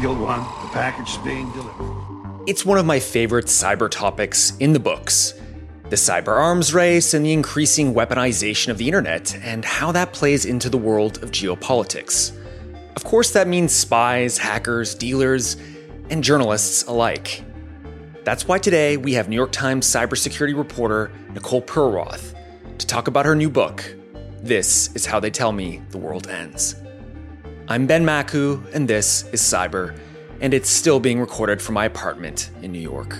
Eagle One, the package is being delivered. It's one of my favorite cyber topics in the books the cyber arms race and the increasing weaponization of the internet, and how that plays into the world of geopolitics. Of course, that means spies, hackers, dealers, and journalists alike. That's why today we have New York Times cybersecurity reporter Nicole Perlroth to talk about her new book, This is How They Tell Me the World Ends. I'm Ben Makuch, and this is Cyber, and it's still being recorded from my apartment in New York.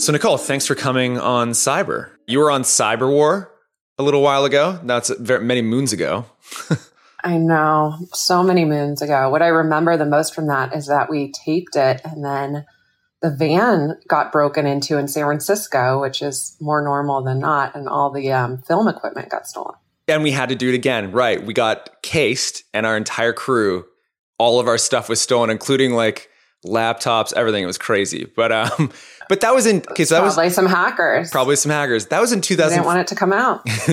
So, Nicole, thanks for coming on Cyber. You were on Cyber War a little while ago. That's many moons ago. I know, so many moons ago. What I remember the most from that is that we taped it and then the van got broken into in San Francisco, which is more normal than not, and all the um, film equipment got stolen. And we had to do it again, right? We got cased, and our entire crew, all of our stuff was stolen, including like laptops, everything. It was crazy. But um, but that was in because that probably was some hackers. Probably some hackers. That was in 2000. Didn't want it to come out.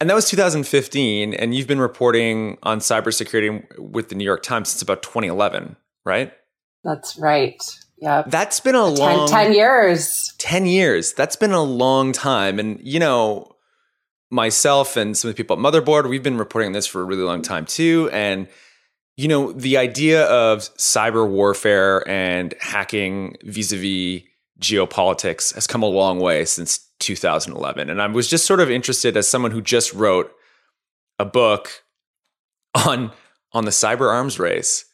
and that was 2015. And you've been reporting on cybersecurity with the New York Times since about 2011, right? That's right. Yep. That's been a long 10, 10 years. 10 years. That's been a long time. And you know, myself and some of the people at Motherboard, we've been reporting on this for a really long time too. And you know, the idea of cyber warfare and hacking vis-a-vis geopolitics has come a long way since 2011. And I was just sort of interested as someone who just wrote a book on on the cyber arms race.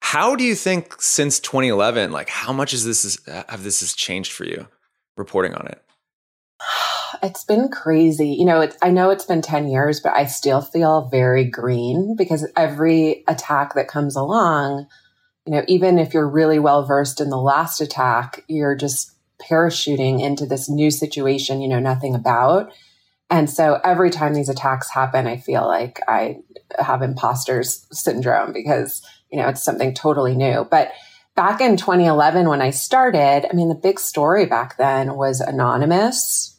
How do you think since 2011, like how much is this is, have this has changed for you reporting on it? It's been crazy. You know, it's, I know it's been 10 years, but I still feel very green because every attack that comes along, you know, even if you're really well versed in the last attack, you're just parachuting into this new situation you know nothing about. And so every time these attacks happen, I feel like I have imposter's syndrome because, you know, it's something totally new. But back in 2011, when I started, I mean, the big story back then was Anonymous.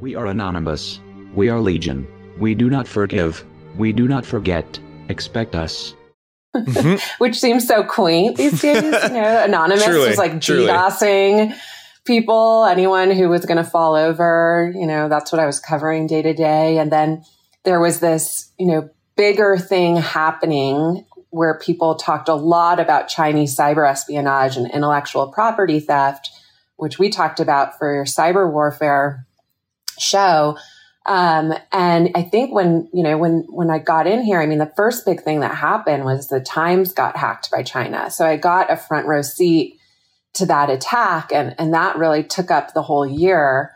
We are Anonymous. We are Legion. We do not forgive. We do not forget. Expect us. Mm-hmm. Which seems so quaint these days. You know, Anonymous truly, was like truly. DDoSing people, anyone who was going to fall over. You know, that's what I was covering day to day. And then there was this, you know, bigger thing happening where people talked a lot about Chinese cyber espionage and intellectual property theft, which we talked about for your cyber warfare show. Um, and I think when, you know, when, when I got in here, I mean, the first big thing that happened was the Times got hacked by China. So I got a front row seat to that attack and, and that really took up the whole year.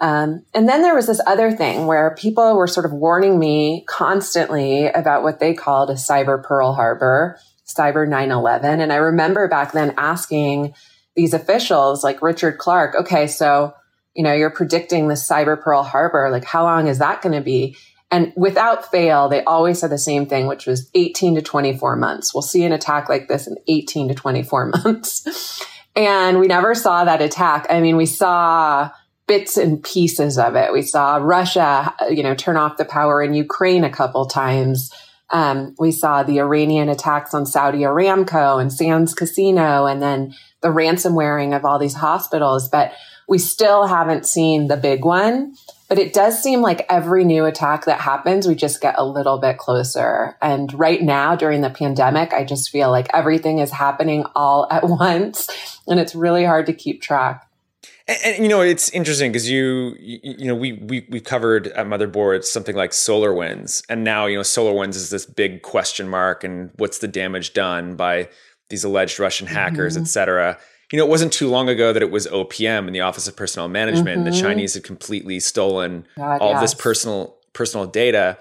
Um, and then there was this other thing where people were sort of warning me constantly about what they called a cyber Pearl Harbor, cyber 9-11. And I remember back then asking these officials like Richard Clarke, okay, so you know, you're predicting the cyber Pearl Harbor. Like, how long is that going to be? And without fail, they always said the same thing, which was 18 to 24 months. We'll see an attack like this in 18 to 24 months. and we never saw that attack. I mean, we saw bits and pieces of it. We saw Russia, you know, turn off the power in Ukraine a couple times. Um, we saw the Iranian attacks on Saudi Aramco and Sands Casino, and then the ransomwaring of all these hospitals. But we still haven't seen the big one, but it does seem like every new attack that happens, we just get a little bit closer. And right now, during the pandemic, I just feel like everything is happening all at once, and it's really hard to keep track. And, and you know, it's interesting because you, you, you know, we we we covered at Motherboard something like SolarWinds, and now you know SolarWinds is this big question mark, and what's the damage done by these alleged Russian hackers, mm-hmm. et cetera you know, it wasn't too long ago that it was OPM in the Office of Personnel Management. Mm-hmm. The Chinese had completely stolen God, all yes. this personal personal data.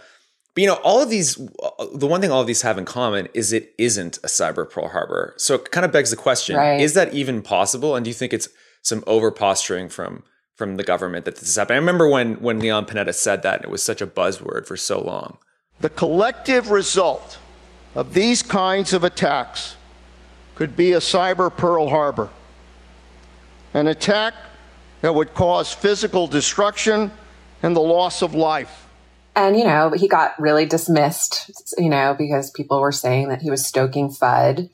But you know, all of these, the one thing all of these have in common is it isn't a cyber Pearl Harbor. So it kind of begs the question: right. Is that even possible? And do you think it's some over posturing from from the government that this is happening? I remember when when Leon Panetta said that, and it was such a buzzword for so long. The collective result of these kinds of attacks could be a cyber Pearl Harbor. an attack that would cause physical destruction and the loss of life. And, you know, he got really dismissed, you know, because people were saying that he was stoking FUD,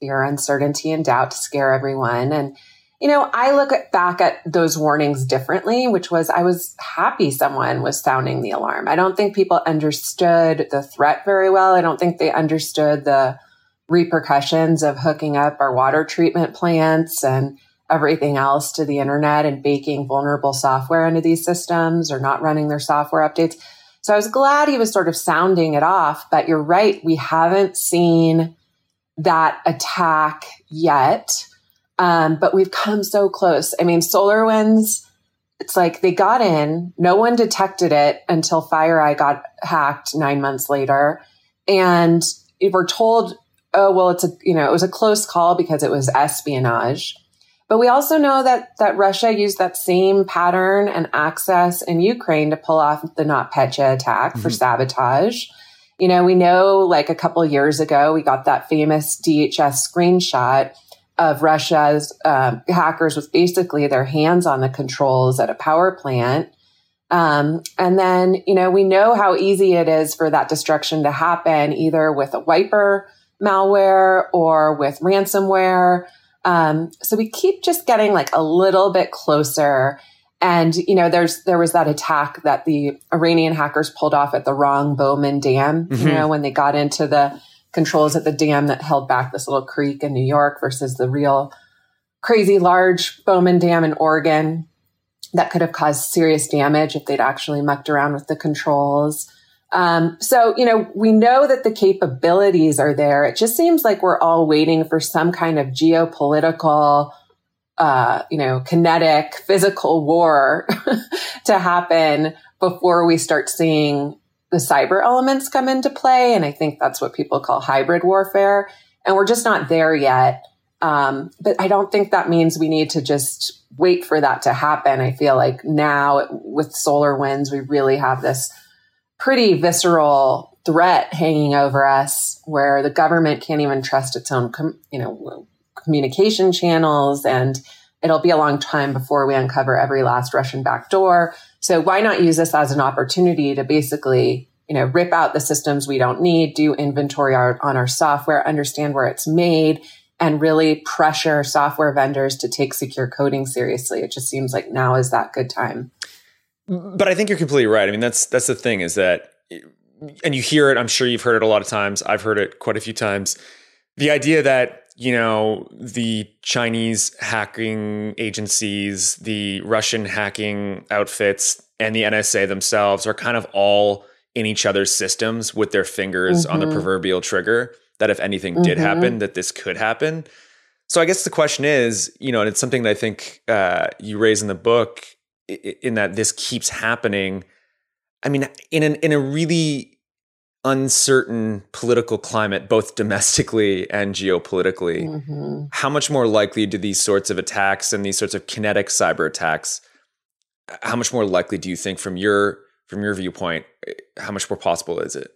fear, uncertainty, and doubt to scare everyone. And, you know, I look at, back at those warnings differently, which was I was happy someone was sounding the alarm. I don't think people understood the threat very well. I don't think they understood the repercussions of hooking up our water treatment plants and everything else to the internet and baking vulnerable software into these systems or not running their software updates. So I was glad he was sort of sounding it off, but you're right. We haven't seen that attack yet. Um, but we've come so close. I mean, SolarWinds, it's like they got in, no one detected it until FireEye got hacked nine months later. And we're told, oh, well, it's a, you know, it was a close call because it was espionage. But we also know that that Russia used that same pattern and access in Ukraine to pull off the NotPetya attack mm-hmm. for sabotage. You know, we know like a couple years ago, we got that famous DHS screenshot of Russia's um, hackers with basically their hands on the controls at a power plant. Um, and then, you know, we know how easy it is for that destruction to happen either with a wiper malware or with ransomware. Um, so we keep just getting like a little bit closer. And, you know, there's, there was that attack that the Iranian hackers pulled off at the wrong Bowman Dam, mm-hmm. you know, when they got into the controls at the dam that held back this little creek in New York versus the real crazy large Bowman Dam in Oregon that could have caused serious damage if they'd actually mucked around with the controls. Um, so, you know, we know that the capabilities are there. It just seems like we're all waiting for some kind of geopolitical, uh, you know, kinetic physical war to happen before we start seeing the cyber elements come into play. And I think that's what people call hybrid warfare. And we're just not there yet. Um, but I don't think that means we need to just wait for that to happen. I feel like now with SolarWinds, we really have this pretty visceral threat hanging over us where the government can't even trust its own, com- you know, communication channels and it'll be a long time before we uncover every last Russian backdoor. So why not use this as an opportunity to basically, you know, rip out the systems we don't need, do inventory on our software, understand where it's made, and really pressure software vendors to take secure coding seriously. It just seems like now is that good time. But I think you're completely right. I mean, that's that's the thing is that, and you hear it. I'm sure you've heard it a lot of times. I've heard it quite a few times. The idea that you know the Chinese hacking agencies, the Russian hacking outfits, and the NSA themselves are kind of all in each other's systems with their fingers mm-hmm. on the mm-hmm. proverbial trigger. That if anything mm-hmm. did happen, that this could happen. So I guess the question is, you know, and it's something that I think uh, you raise in the book in that this keeps happening. I mean, in an in a really uncertain political climate, both domestically and geopolitically, mm-hmm. how much more likely do these sorts of attacks and these sorts of kinetic cyber attacks? How much more likely do you think, from your from your viewpoint, how much more possible is it?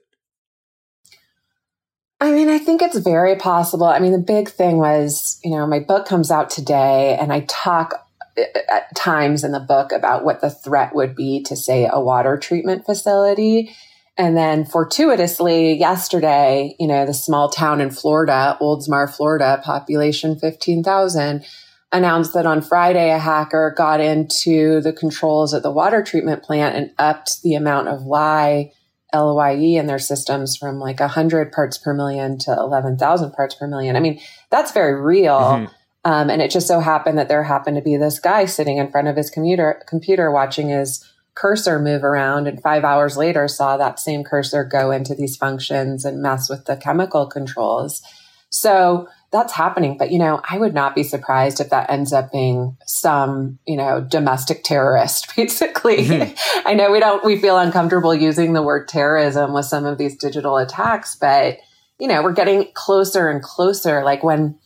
I mean, I think it's very possible. I mean, the big thing was, you know, my book comes out today and I talk at times in the book about what the threat would be to, say, a water treatment facility. And then fortuitously, yesterday, you know, the small town in Florida, Oldsmar, Florida, population 15,000, announced that on Friday, a hacker got into the controls at the water treatment plant and upped the amount of lye, LYE in their systems from like 100 parts per million to 11,000 parts per million. I mean, that's very real. Mm-hmm. Um, and it just so happened that there happened to be this guy sitting in front of his computer, computer watching his cursor move around. And five hours later, saw that same cursor go into these functions and mess with the chemical controls. So that's happening. But, you know, I would not be surprised if that ends up being some, you know, domestic terrorist, basically. Mm-hmm. I know we don't, we feel uncomfortable using the word terrorism with some of these digital attacks, but, you know, we're getting closer and closer. Like when,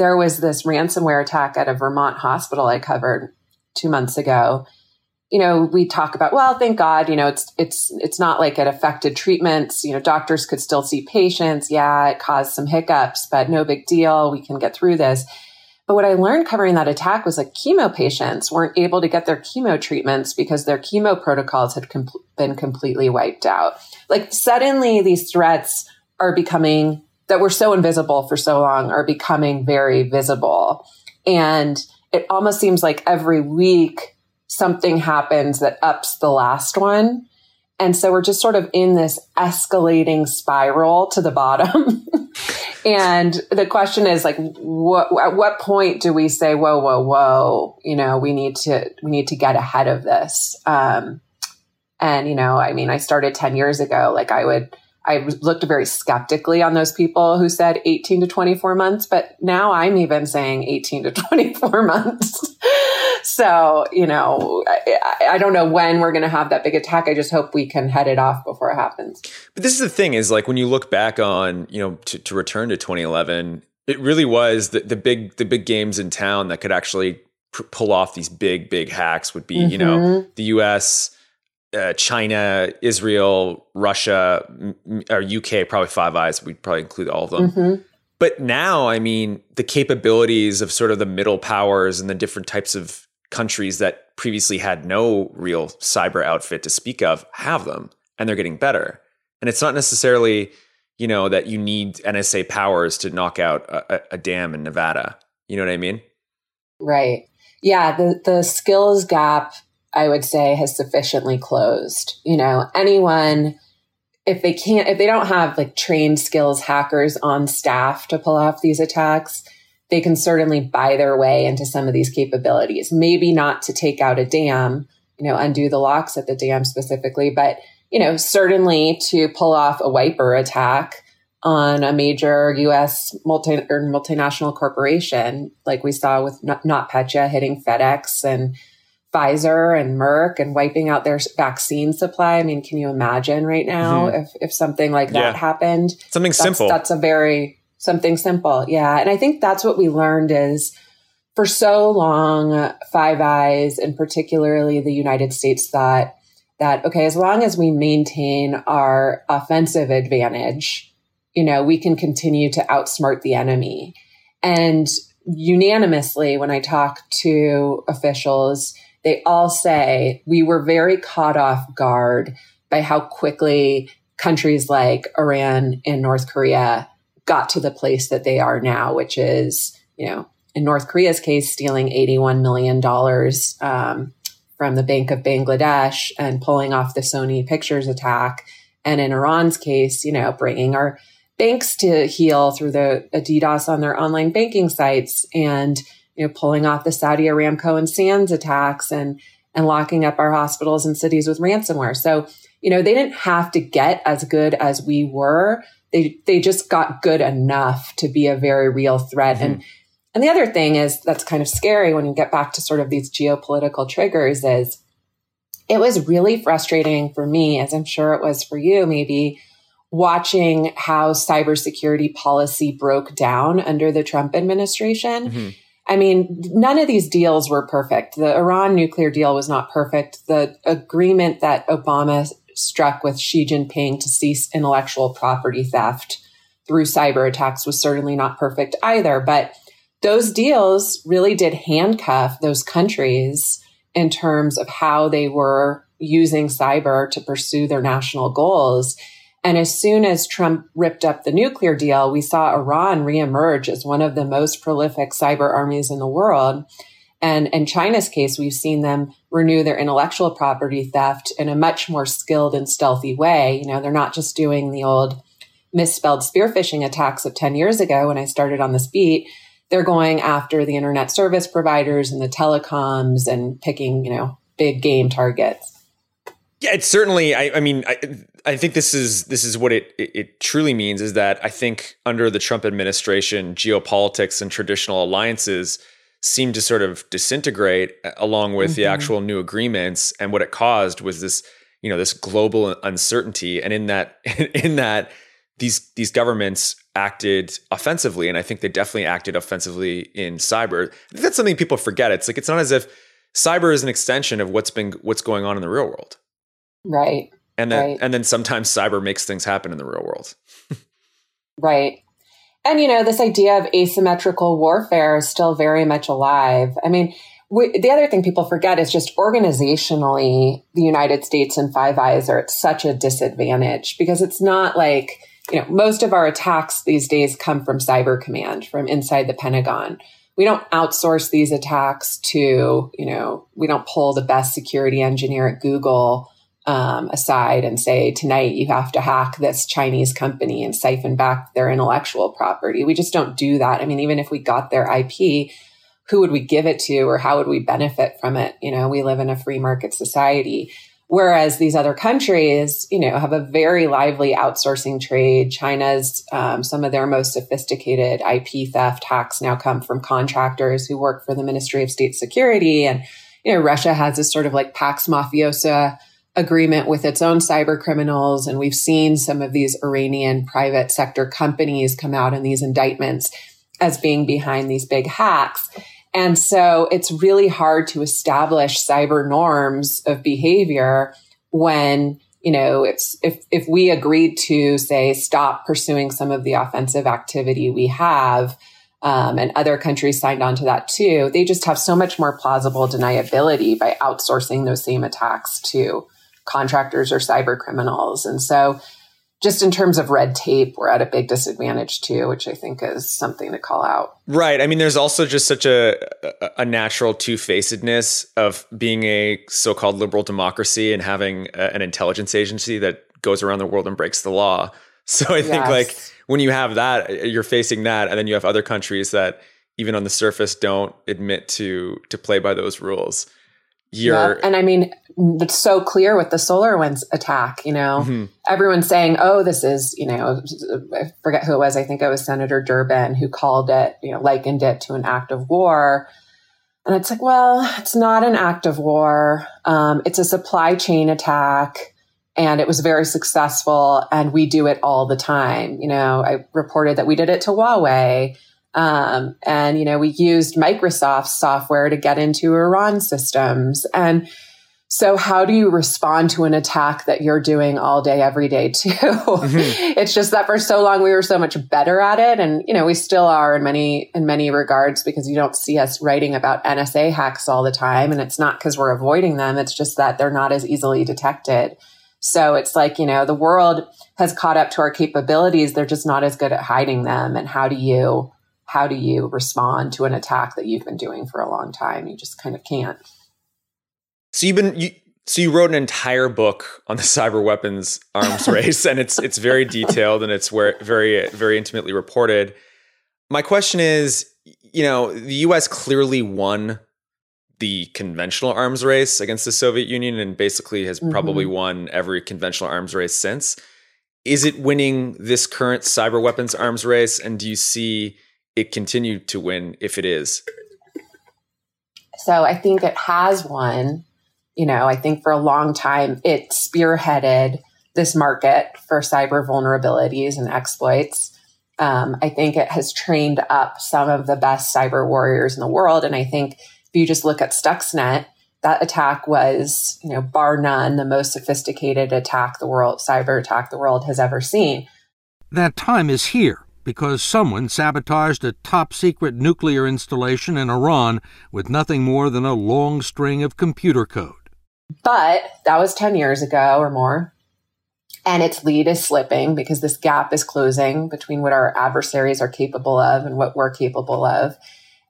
there was this ransomware attack at a Vermont hospital I covered two months ago. You know, we talk about, well, thank God, you know, it's, it's, it's not like it affected treatments. You know, doctors could still see patients. Yeah, it caused some hiccups, but no big deal. We can get through this. But what I learned covering that attack was like chemo patients weren't able to get their chemo treatments because their chemo protocols had com- been completely wiped out. Like suddenly these threats are becoming that were so invisible for so long are becoming very visible. And it almost seems like every week something happens that ups the last one. And so we're just sort of in this escalating spiral to the bottom. and the question is like, what, at what point do we say, whoa, whoa, whoa, you know, we need to, we need to get ahead of this. Um, and, you know, I mean, I started 10 years ago, like I would, I looked very skeptically on those people who said 18 to 24 months, but now I'm even saying 18 to 24 months. so, you know, I, I, don't know when we're going to have that big attack. I just hope we can head it off before it happens. But this is the thing is like when you look back on, you know, to, to return to 2011, it really was the, the big, the big games in town that could actually pr- pull off these big, big hacks would be, mm-hmm. you know, mm-hmm. the US, uh, China, Israel, Russia, m- or UK, probably Five Eyes. We'd probably include all of them. Mm-hmm. But now, I mean, the capabilities of sort of the middle powers and the different types of countries that previously had no real cyber outfit to speak of have them, and they're getting better. And it's not necessarily, you know, that you need NSA powers to knock out a, a dam in Nevada. You know what I mean? Right. Yeah. The the skills gap I would say has sufficiently closed. You know, anyone, if they can't, if they don't have like trained skills hackers on staff to pull off these attacks, they can certainly buy their way into some of these capabilities. Maybe not to take out a dam, you know, undo the locks at the dam specifically, but, you know, certainly to pull off a wiper attack on a major U.S. multi or multinational corporation, like we saw with NotPetya hitting FedEx and Pfizer and Merck and wiping out their vaccine supply. I mean, can you imagine right now mm-hmm. if, if something like that yeah. happened? Something that's, simple. That's a very something simple. Yeah. And I think that's what we learned is for so long, Five Eyes and particularly the United States thought that, okay, as long as we maintain our offensive advantage, you know, we can continue to outsmart the enemy. And unanimously, when I talk to officials, they all say we were very caught off guard by how quickly countries like Iran and North Korea got to the place that they are now, which is, you know, in North Korea's case, stealing $81 million um, from the Bank of Bangladesh and pulling off the Sony Pictures attack. And in Iran's case, you know, bringing our banks to heel through the DDoS on their online banking sites and you know, pulling off the Saudi Aramco and Sands attacks and, and locking up our hospitals and cities with ransomware. So, you know, they didn't have to get as good as we were. They, they just got good enough to be a very real threat. Mm-hmm. And, and the other thing is that's kind of scary when you get back to sort of these geopolitical triggers is it was really frustrating for me, as I'm sure it was for you, maybe watching how cybersecurity policy broke down under the Trump administration. Mm-hmm I mean, none of these deals were perfect. The Iran nuclear deal was not perfect. The agreement that Obama struck with Xi Jinping to cease intellectual property theft through cyber attacks was certainly not perfect either. But those deals really did handcuff those countries in terms of how they were using cyber to pursue their national goals. And as soon as Trump ripped up the nuclear deal, we saw Iran reemerge as one of the most prolific cyber armies in the world. And in China's case, we've seen them renew their intellectual property theft in a much more skilled and stealthy way. You know, they're not just doing the old misspelled spear phishing attacks of 10 years ago when I started on this beat. They're going after the internet service providers and the telecoms and picking, you know, big game targets. Yeah, it's certainly. I, I mean, I, I think this is this is what it, it, it truly means is that I think under the Trump administration, geopolitics and traditional alliances seem to sort of disintegrate uh, along with mm-hmm. the actual new agreements, and what it caused was this you know this global uncertainty, and in that in that these these governments acted offensively, and I think they definitely acted offensively in cyber. that's something people forget. It's like it's not as if cyber is an extension of what's been what's going on in the real world. Right. And then right. and then sometimes cyber makes things happen in the real world. right. And, you know, this idea of asymmetrical warfare is still very much alive. I mean, we, the other thing people forget is just organizationally, the United States and Five Eyes are at such a disadvantage because it's not like, you know, most of our attacks these days come from Cyber Command, from inside the Pentagon. We don't outsource these attacks to, you know, we don't pull the best security engineer at Google um, aside and say, tonight you have to hack this Chinese company and siphon back their intellectual property. We just don't do that. I mean, even if we got their IP, who would we give it to or how would we benefit from it? You know, we live in a free market society. Whereas these other countries, you know, have a very lively outsourcing trade. China's, um, some of their most sophisticated IP theft hacks now come from contractors who work for the Ministry of State Security. And, you know, Russia has this sort of like Pax Mafiosa agreement with its own cyber criminals. And we've seen some of these Iranian private sector companies come out in these indictments as being behind these big hacks. And so it's really hard to establish cyber norms of behavior when, you know, it's, if, if we agreed to say, stop pursuing some of the offensive activity we have, um, and other countries signed on to that too, they just have so much more plausible deniability by outsourcing those same attacks to contractors or cyber criminals. And so just in terms of red tape, we're at a big disadvantage too, which I think is something to call out. Right. I mean, there's also just such a a natural two facedness of being a so-called liberal democracy and having a, an intelligence agency that goes around the world and breaks the law. So I think yes. like when you have that, you're facing that, and then you have other countries that even on the surface don't admit to to play by those rules you're and i mean it's so clear with the SolarWinds attack you know? Mm-hmm. everyone's saying oh this is you know i forget who it was. I think it was senator durbin who called it you know likened it to an act of war. And it's like well it's not an act of war. Um, it's a supply chain attack and it was very successful and we do it all the time. You know i reported that we did it to huawei um, and, you know, we used Microsoft software to get into Iran systems. And so how do you respond to an attack that you're doing all day, every day too? Mm-hmm. it's just that for so long we were so much better at it. And, you know, we still are in many, in many regards because you don't see us writing about NSA hacks all the time. And it's not because we're avoiding them. It's just that they're not as easily detected. So it's like, you know, the world has caught up to our capabilities. They're just not as good at hiding them. And how do you, how do you respond to an attack that you've been doing for a long time? You just kind of can't. So you've been you, so you wrote an entire book on the cyber weapons arms race, and it's it's very detailed and it's where very very intimately reported. My question is, you know, the U.S. clearly won the conventional arms race against the Soviet Union, and basically has mm-hmm. probably won every conventional arms race since. Is it winning this current cyber weapons arms race? And do you see it continue to win if it is? So I think it has won. You know, I think for a long time it spearheaded this market for cyber vulnerabilities and exploits. Um, I think it has trained up some of the best cyber warriors in the world. And I think if you just look at Stuxnet, that attack was, you know, bar none, the most sophisticated attack the world, cyber attack the world has ever seen. That time is here because someone sabotaged a top secret nuclear installation in Iran with nothing more than a long string of computer code. But that was 10 years ago or more. And its lead is slipping because this gap is closing between what our adversaries are capable of and what we're capable of.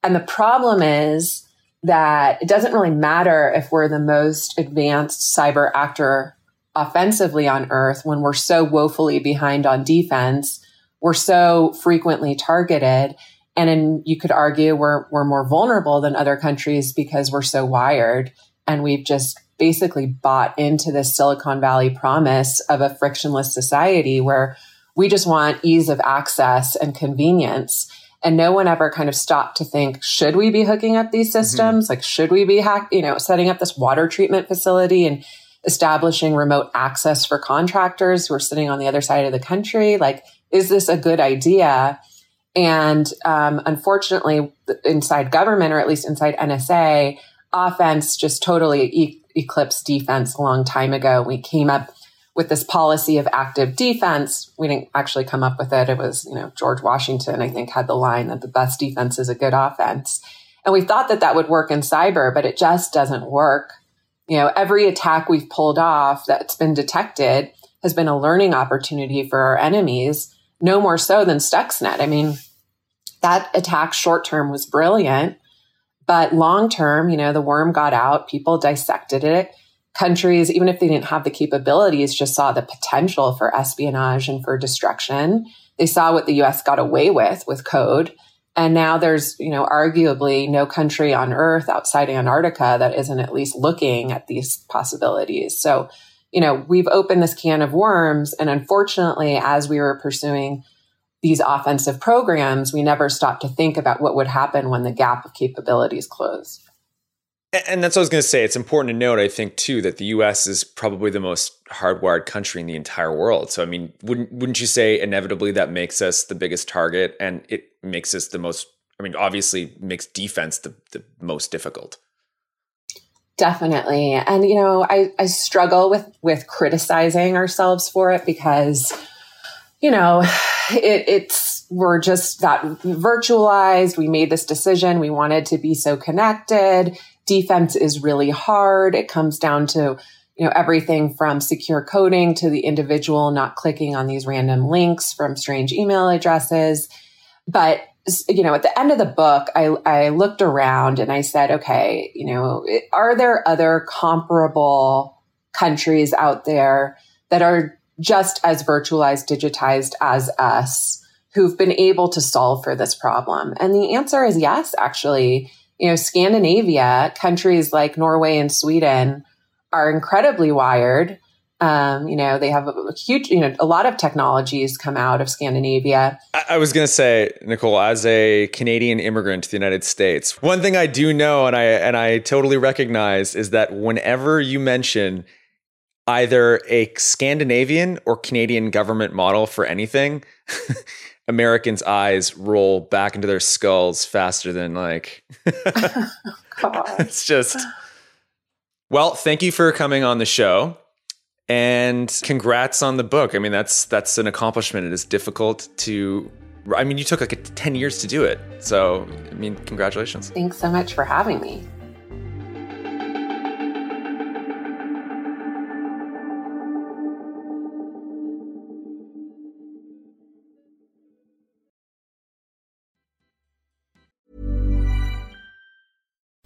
And the problem is that it doesn't really matter if we're the most advanced cyber actor offensively on earth when we're so woefully behind on defense we're so frequently targeted. And in, you could argue we're, we're more vulnerable than other countries because we're so wired. And we've just basically bought into this Silicon Valley promise of a frictionless society where we just want ease of access and convenience. And no one ever kind of stopped to think, should we be hooking up these mm-hmm. systems? Mm-hmm. Like, should we be hack, you know, setting up this water treatment facility and establishing remote access for contractors who are sitting on the other side of the country? Like, is this a good idea? And um, unfortunately, inside government, or at least inside NSA, offense just totally e- eclipsed defense a long time ago. We came up with this policy of active defense. We didn't actually come up with it. It was, you know, George Washington, I think, had the line that the best defense is a good offense. And we thought that that would work in cyber, but it just doesn't work. You know, every attack we've pulled off that's been detected has been a learning opportunity for our enemies, no more so than Stuxnet. I mean, that attack short term was brilliant, but long term, you know, the worm got out, people dissected it. Countries, even if they didn't have the capabilities, just saw the potential for espionage and for destruction. They saw what the US got away with with code. And now there's, you know, arguably no country on earth outside Antarctica that isn't at least looking at these possibilities. So, you know, we've opened this can of worms. And unfortunately, as we were pursuing these offensive programs, we never stopped to think about what would happen when the gap of capabilities closed. And that's what I was going to say. It's important to note, I think, too, that the U.S. is probably the most hardwired country in the entire world. So, I mean, wouldn't wouldn't you say inevitably that makes us the biggest target, and it makes us the most? I mean, obviously, makes defense the, the most difficult. Definitely, and you know, I I struggle with with criticizing ourselves for it because, you know, it, it's we're just that virtualized. We made this decision. We wanted to be so connected defense is really hard. It comes down to, you know, everything from secure coding to the individual not clicking on these random links from strange email addresses. But, you know, at the end of the book, I, I looked around and I said, okay, you know, are there other comparable countries out there that are just as virtualized, digitized as us? who've been able to solve for this problem? And the answer is yes, actually you know, Scandinavia, countries like Norway and Sweden are incredibly wired. Um, you know, they have a, a, huge, you know, a lot of technologies come out of Scandinavia. I, I was going to say, Nicole, as a Canadian immigrant to the United States, one thing I do know and I and I totally recognize is that whenever you mention either a Scandinavian or Canadian government model for anything, Americans' eyes roll back into their skulls faster than like. it's just. Well, thank you for coming on the show, and congrats on the book. I mean, that's that's an accomplishment. It is difficult to. I mean, you took like ten years to do it, so I mean, congratulations. Thanks so much for having me.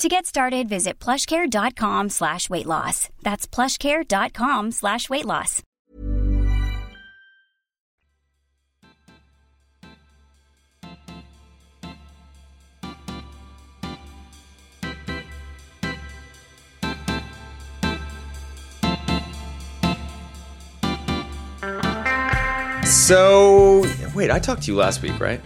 To get started, visit plushcare.com slash weight loss. That's plushcare.com slash weight loss. So, wait, I talked to you last week, right?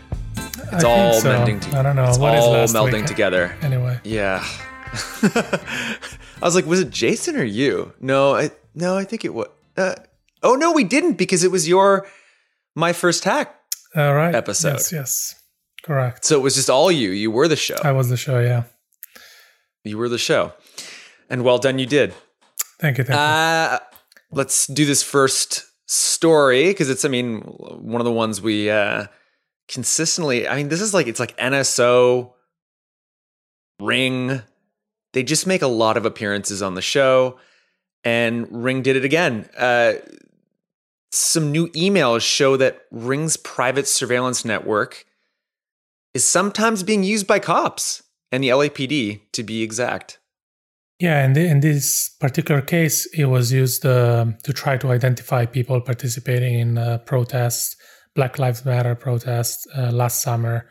It's I all so. mending. To- I don't know. It's What is all melding week? together. Anyway. Yeah. I was like, was it Jason or you? No, I no, I think it was. Uh, oh no, we didn't because it was your my first hack All right. episode. Yes, yes. Correct. So it was just all you. You were the show. I was the show, yeah. You were the show, and well done, you did. Thank you. Thank Uh, let's do this first story because it's, I mean, one of the ones we uh, consistently. I mean, this is like it's like NSO, Ring. They just make a lot of appearances on the show, and Ring did it again. Uh, some new emails show that Ring's private surveillance network is sometimes being used by cops and the LAPD, to be exact. Yeah, and in this particular case, it was used uh, to try to identify people participating in uh, protests, Black Lives Matter protests uh, last summer,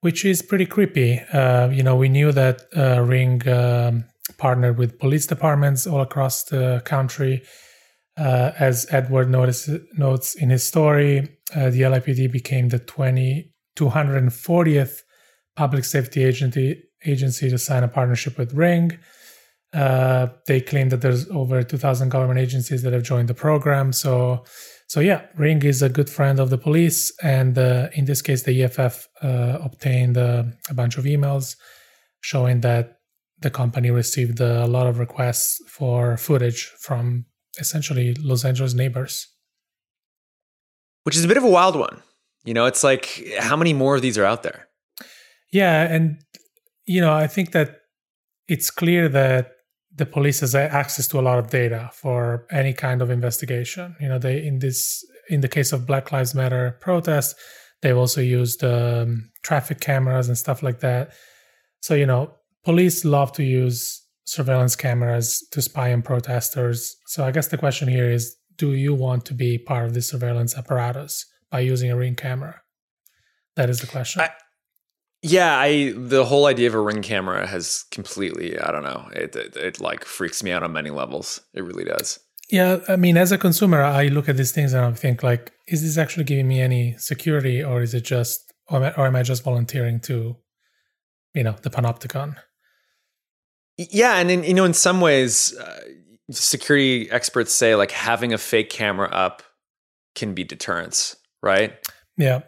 which is pretty creepy. Uh, you know, we knew that uh, Ring um, partnered with police departments all across the country. Uh, as Edward notice, notes in his story, the LAPD became the 20 240th public safety agency agency to sign a partnership with Ring. Uh, they claim that there's over 2,000 government agencies that have joined the program. So, so yeah, Ring is a good friend of the police, and uh, in this case, the EFF uh, obtained uh, a bunch of emails showing that the company received a lot of requests for footage from essentially Los Angeles neighbors. Which is a bit of a wild one. You know, it's like how many more of these are out there? Yeah, and you know, I think that it's clear that the police has access to a lot of data for any kind of investigation. You know, they in this in the case of Black Lives Matter protests, they've also used um, traffic cameras and stuff like that. So you know, police love to use surveillance cameras to spy on protesters. So I guess the question here is, do you want to be part of the surveillance apparatus by using a ring camera? That is the question. I, yeah, I the whole idea of a ring camera has completely I don't know it, it, it like freaks me out on many levels. It really does. Yeah, I mean, as a consumer, I look at these things and I think like, is this actually giving me any security, or is it just, or am I, or am I just volunteering to, you know, the panopticon? Yeah, and in, you know, in some ways, uh, security experts say like having a fake camera up can be deterrence, right? Yeah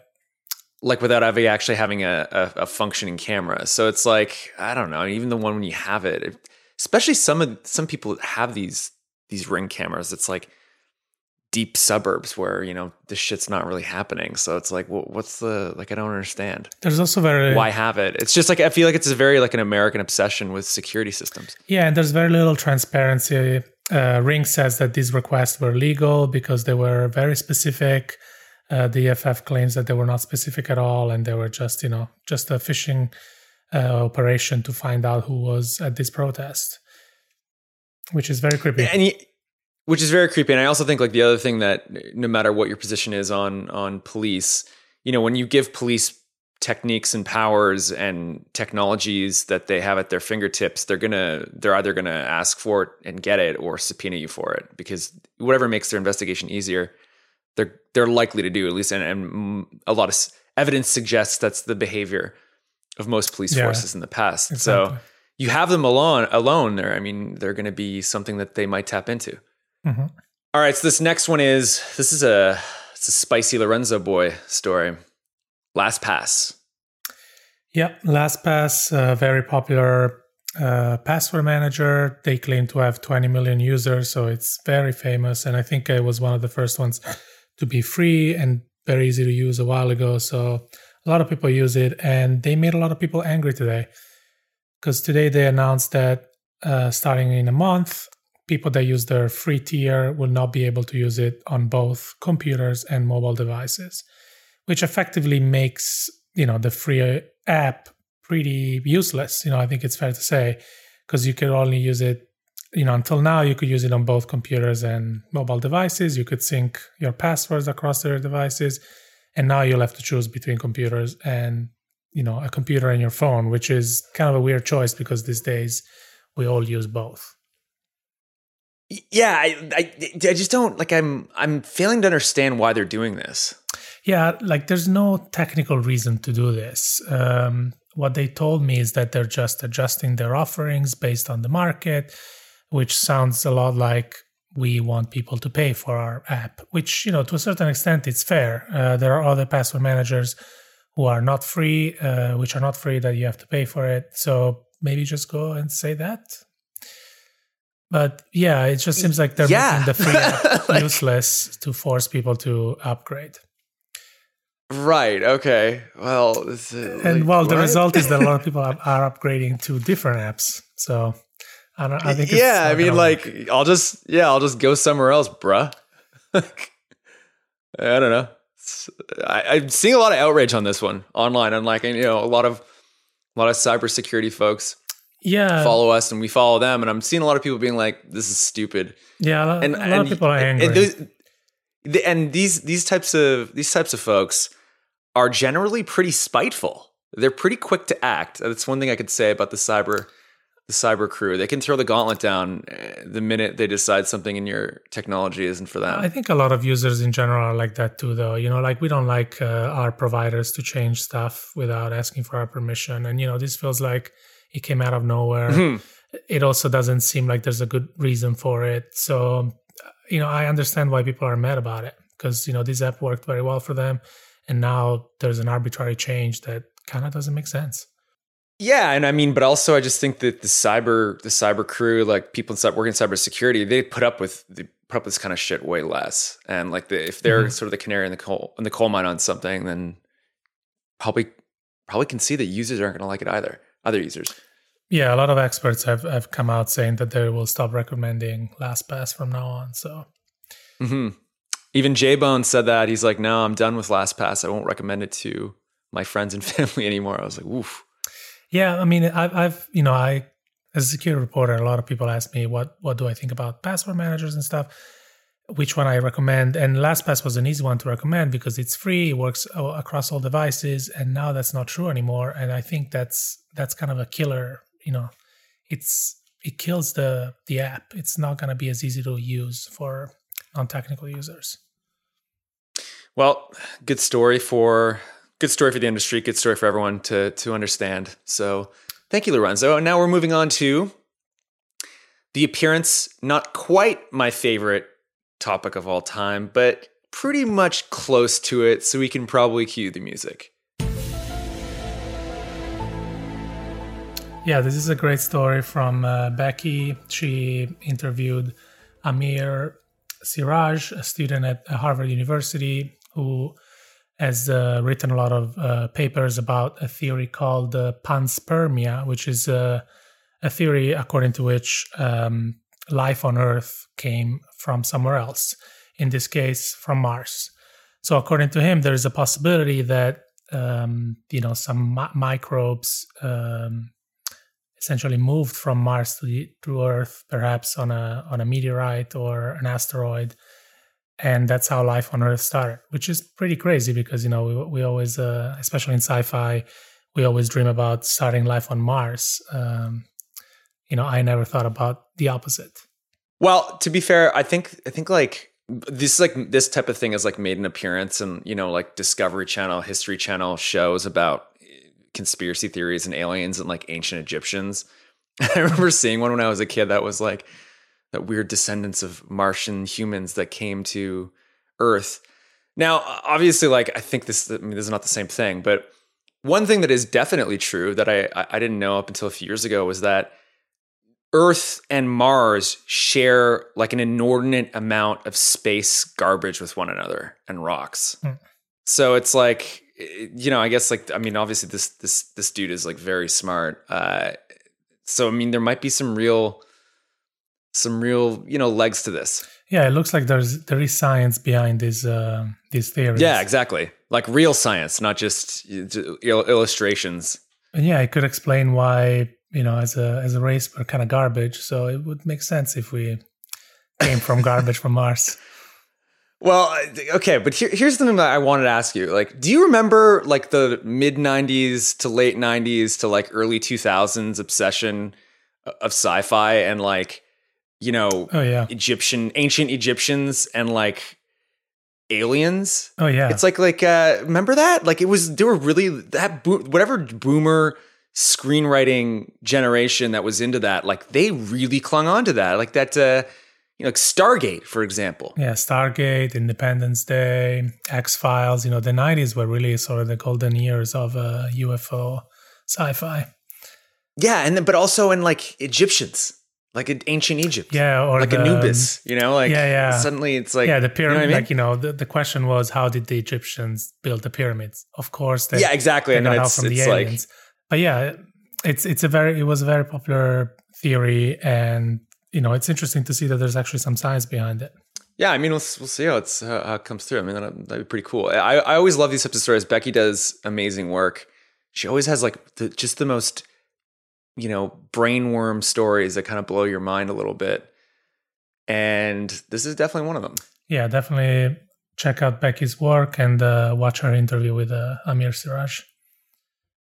like without ever actually having a, a, a, functioning camera. So it's like I don't know. Even the one when you have it, especially some of some people have these these ring cameras. It's like deep suburbs where you know this shit's not really happening. So it's like, well, what's the like? I don't understand. There's also very why have it. It's just like I feel like it's a very like an American obsession with security systems. Yeah, and there's very little transparency. Uh, ring says that these requests were legal because they were very specific uh, the EFF claims that they were not specific at all, and they were just, you know, just a phishing uh, operation to find out who was at this protest, which is very creepy. And he, which is very creepy. And I also think like the other thing that no matter what your position is on on police, you know, when you give police techniques and powers and technologies that they have at their fingertips, they're gonna they're either gonna ask for it and get it or subpoena you for it because whatever makes their investigation easier they're likely to do at least, and, and a lot of evidence suggests that's the behavior of most police yeah, forces in the past. Exactly. So you have them alone alone there. I mean, they're going to be something that they might tap into. Mm-hmm. All right, so this next one is this is a it's a spicy Lorenzo boy story. Last LastPass. Yep, LastPass, a very popular uh, password manager. They claim to have 20 million users, so it's very famous. And I think it was one of the first ones to be free and very easy to use a while ago. So a lot of people use it, and they made a lot of people angry today because today they announced that uh, starting in a month, people that use their free tier will not be able to use it on both computers and mobile devices, which effectively makes you know the free app pretty useless. You know, I think it's fair to say because you could only use it you know, until now you could use it on both computers and mobile devices. You could sync your passwords across their devices, and now you'll have to choose between computers and you know a computer and your phone, which is kind of a weird choice because these days we all use both. Yeah, I, I, I just don't like. I'm I'm failing to understand why they're doing this. Yeah, like there's no technical reason to do this. Um, what they told me is that they're just adjusting their offerings based on the market which sounds a lot like we want people to pay for our app, which, you know, to a certain extent, it's fair. Uh, there are other password managers who are not free, uh, which are not free that you have to pay for it. So maybe just go and say that. But yeah, it just seems like they're yeah. making the free app like, useless to force people to upgrade. Right. Okay. Well, and like, well, the result is that a lot of people are upgrading to different apps. So I don't. I think. yeah, I mean, like, work. I'll just yeah, I'll just go somewhere else, bruh. I don't know. I, am seeing a lot of outrage on this one online. Unlike you know, a lot of a lot of cybersecurity folks. Yeah, follow us and we follow them, and I'm seeing a lot of people being like, "This is stupid." Yeah, a lot, and, a lot and, of people are angry. And, those, and these these types of these types of folks are generally pretty spiteful. They're pretty quick to act. That's one thing I could say about the cyber the cyber crew. They can throw the gauntlet down uh, the minute they decide something in your technology isn't for them. I think a lot of users in general are like that too, though. You know, like we don't like uh, our providers to change stuff without asking for our permission. And, you know, this feels like it came out of nowhere. Mhm. It also doesn't seem like there's a good reason for it. So, you know, I understand why people are mad about it because, you know, this app worked very well for them. And now there's an arbitrary change that kind of doesn't make sense. Yeah, and I mean, but also I just think that the cyber the cyber crew, like people in cyber, working in cybersecurity, they put up with they put up this kind of shit way less. And like the, if they're Mhm. sort of the canary in the coal in the coal mine on something, then probably probably can see that users aren't going to like it either. Other users. Yeah, a lot of experts have, have come out saying that they will stop recommending LastPass from now on. So, hmm Even J Bone said that he's like, no, I'm done with LastPass. I won't recommend it to my friends and family anymore. I was like, oof. Yeah, I mean, I've, I've, you know, I, as a security reporter, a lot of people ask me what, what do I think about password managers and stuff, which one I recommend. And LastPass was an easy one to recommend because it's free, it works across all devices, and now that's not true anymore. And I think that's that's kind of a killer. You know, it's it kills the the app. It's not going to be as easy to use for non-technical users. Well, good story for good story for the industry, good story for everyone to to understand. So thank you, Lorenzo. And now we're moving on to the appearance, not quite my favorite topic of all time, but pretty much close to it, so we can probably cue the music. Yeah, this is a great story from uh, Becky. She interviewed Amir Siraj, a student at Harvard University who has uh, written a lot of uh, papers about a theory called uh, panspermia, which is uh, a theory according to which um, life on Earth came from somewhere else, in this case, from Mars. So, according to him, there is a possibility that um, you know some mi- microbes um, essentially moved from Mars to, the, to Earth, perhaps on a on a meteorite or an asteroid, and that's how life on Earth started. Which is pretty crazy because you know we we always, uh, especially in sci-fi, we always dream about starting life on Mars. Um, you know, I never thought about the opposite. Well, to be fair, I think I think like this like this type of thing has like made an appearance and you know like Discovery Channel, History Channel shows about conspiracy theories and aliens and like ancient Egyptians. I remember seeing one when I was a kid that was like that weird descendants of Martian humans that came to Earth. Now, obviously, like I think this I mean this is not the same thing, but one thing that is definitely true that I I didn't know up until a few years ago was that Earth and Mars share like an inordinate amount of space garbage with one another and rocks. Hmm. So it's like you know, I guess like I mean obviously this this this dude is like very smart. Uh so I mean there might be some real some real, you know, legs to this. Yeah, it looks like there's there is science behind these uh, these theories. Yeah, exactly. Like real science, not just illustrations. And yeah, it could explain why you know as a as a race we're kind of garbage. So it would make sense if we came from garbage from Mars. Well, okay, but here, here's something that I wanted to ask you. Like, do you remember like the mid '90s to late '90s to like early 2000s obsession of sci-fi and like, you know, Oh yeah, Egyptian, ancient Egyptians and like aliens? oh yeah. It's like like uh remember that? Like it was they were really that bo- whatever boomer screenwriting generation that was into that, like they really clung on to that. Like that uh you know, like Stargate, for example. yeah, Stargate, Independence Day, X Files. You know, the '90s were really sort of the golden years of uh, UFO sci-fi. Yeah, and then but also in like Egyptians, like in ancient Egypt. Yeah, or like the, Anubis, um, you know, like yeah, yeah. suddenly it's like yeah, the you know pyramid. I mean? Like you know, the, the question was how did the Egyptians build the pyramids? Of course, they yeah, exactly. they And got then help it's, from the it's like aliens. But yeah, it's it's a very it was a very popular theory, and you know it's interesting to see that there's actually some science behind it. Yeah, I mean, we'll, we'll see how it's how it comes through. I mean, that'd, that'd be pretty cool. I, I always love these types of stories. Becky does amazing work. She always has like the, just the most, you know, brainworm stories that kind of blow your mind a little bit. And this is definitely one of them. Yeah, definitely check out Becky's work and uh, watch her interview with uh, Amir Siraj.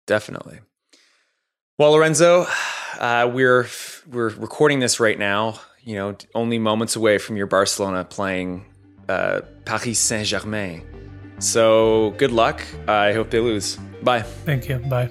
Definitely. Well, Lorenzo, uh, we're we're recording this right now. You know, only moments away from your Barcelona playing uh, Paris Saint Germain. So good luck. I hope they lose. Bye. Thank you. Bye.